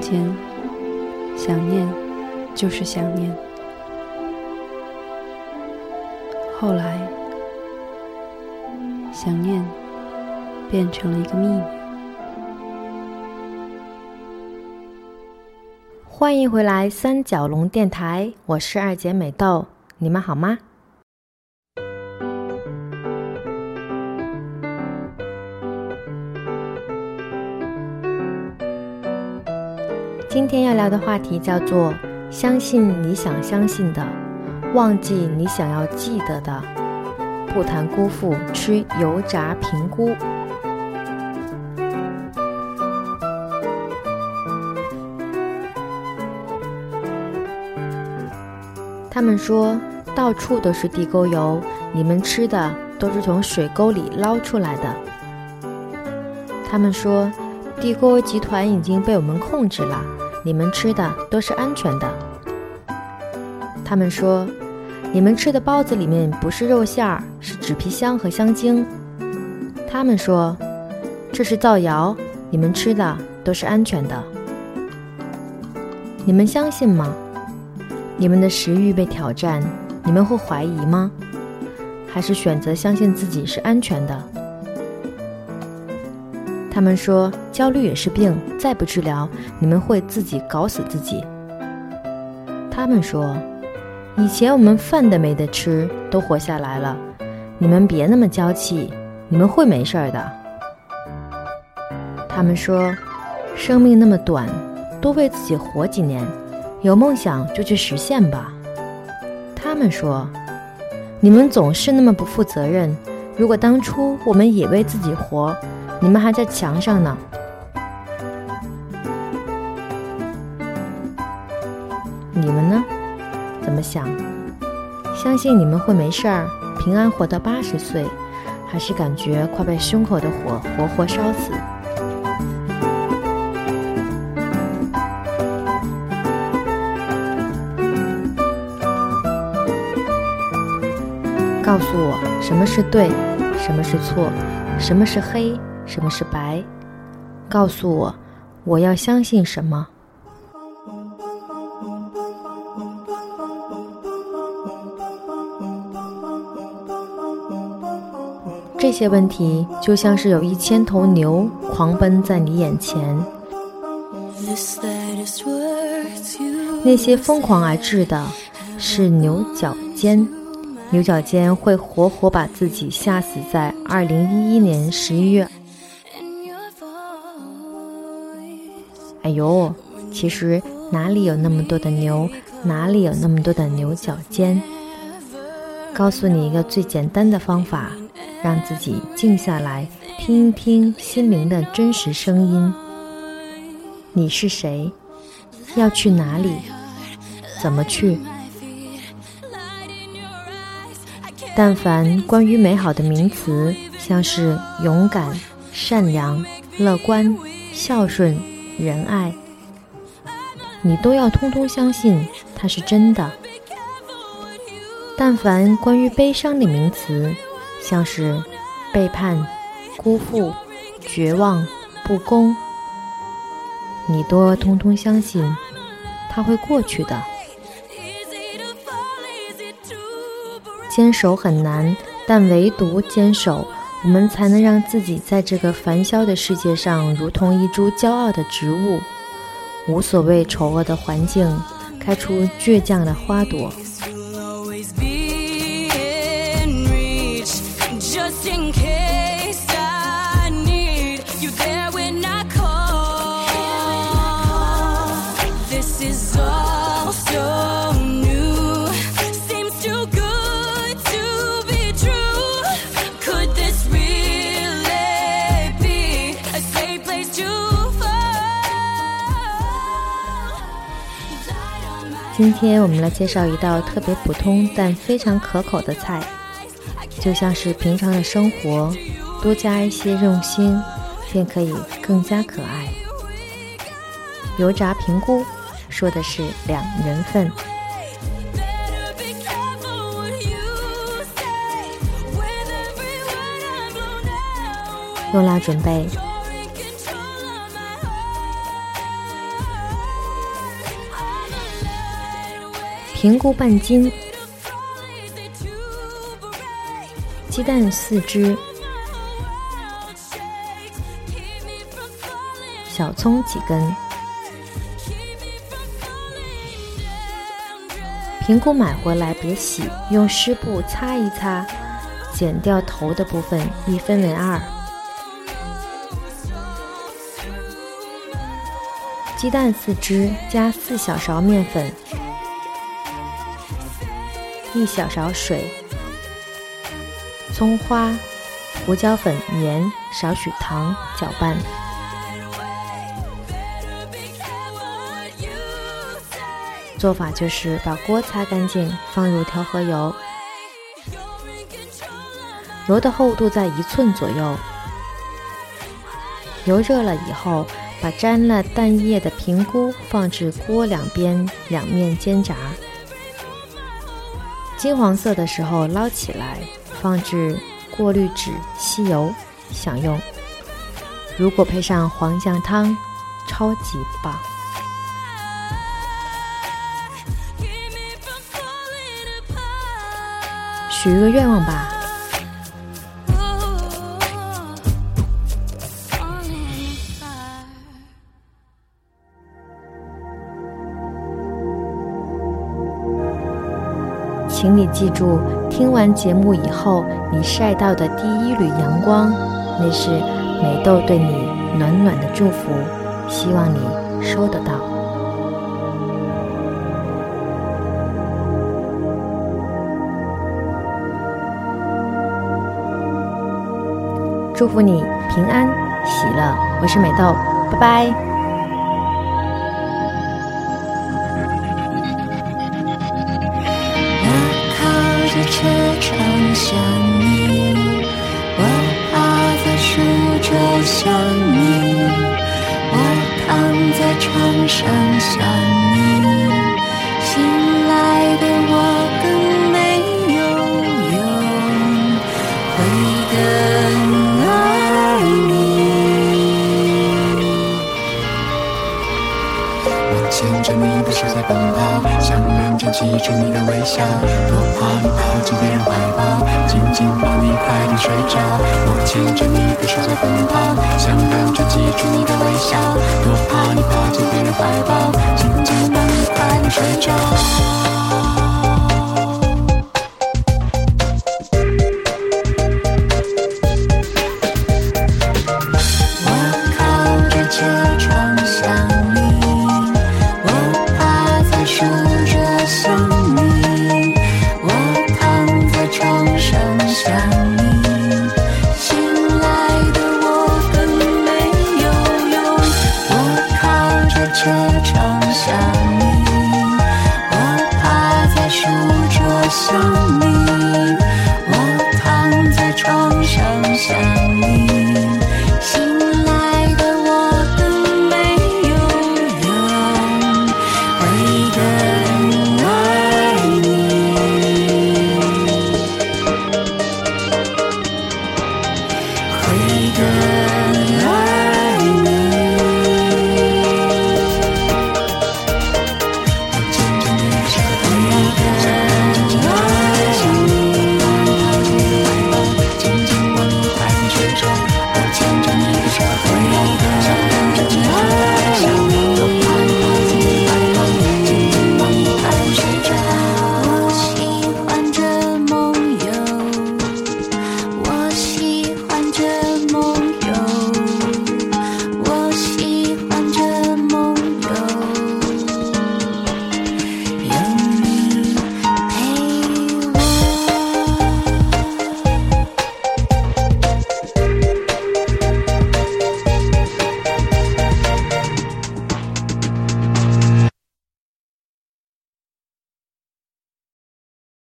间，想念就是想念。后来，想念变成了一个秘密。欢迎回来三角龙电台，我是二姐美豆，你们好吗？今天要聊的话题叫做“相信你想相信的，忘记你想要记得的，不谈辜负，吃油炸平菇”。他们说，到处都是地沟油，你们吃的都是从水沟里捞出来的。他们说，地沟集团已经被我们控制了，你们吃的都是安全的。他们说，你们吃的包子里面不是肉馅儿，是纸皮香和香精。他们说，这是造谣，你们吃的都是安全的。你们相信吗？你们的食欲被挑战，你们会怀疑吗？还是选择相信自己是安全的？他们说焦虑也是病，再不治疗，你们会自己搞死自己。他们说，以前我们饭都没得吃，都活下来了，你们别那么娇气，你们会没事儿的。他们说，生命那么短，多为自己活几年。有梦想就去实现吧。他们说：“你们总是那么不负责任。如果当初我们也为自己活，你们还在墙上呢。”你们呢？怎么想？相信你们会没事儿，平安活到八十岁，还是感觉快被胸口的火活活烧死？告诉我什么是对，什么是错，什么是黑，什么是白。告诉我，我要相信什么？这些问题就像是有一千头牛狂奔在你眼前，那些疯狂而至的是牛角尖。牛角尖会活活把自己吓死在二零一一年十一月。哎呦，其实哪里有那么多的牛，哪里有那么多的牛角尖？告诉你一个最简单的方法，让自己静下来，听一听心灵的真实声音。你是谁？要去哪里？怎么去？但凡关于美好的名词，像是勇敢、善良、乐观、孝顺、仁爱，你都要通通相信它是真的。但凡关于悲伤的名词，像是背叛、辜负、绝望、不公，你都要通通相信它会过去的。坚守很难，但唯独坚守，我们才能让自己在这个繁嚣的世界上，如同一株骄傲的植物，无所谓丑恶的环境，开出倔强的花朵。Just in case. 今天我们来介绍一道特别普通但非常可口的菜，就像是平常的生活，多加一些用心，便可以更加可爱。油炸平菇说的是两人份，用料准备。平菇半斤，鸡蛋四只，小葱几根。平菇买回来别洗，用湿布擦一擦，剪掉头的部分，一分为二。鸡蛋四只，加四小勺面粉，一小勺水，葱花、胡椒粉、盐，少许糖，搅拌。做法就是把锅擦干净，放入调和油，油的厚度在一寸左右。油热了以后。把沾了蛋液的平菇放置锅两边，两面煎炸，金黄色的时候捞起来，放置过滤纸吸油，享用。如果配上黄酱汤，超级棒！许一个愿望吧。请你记住，听完节目以后，你晒到的第一缕阳光，那是美豆对你暖暖的祝福，希望你收得到。祝福你平安喜乐，我是美豆，拜拜。着想你，我躺在床上想你，牵着你的手在奔跑，想认真记住你的微笑，多怕你跑进别人怀抱，紧紧抱你快点睡着。我牵着你的手在奔跑，想认真记住你的微笑，多怕你跑进别人怀抱，紧紧抱你快点睡着。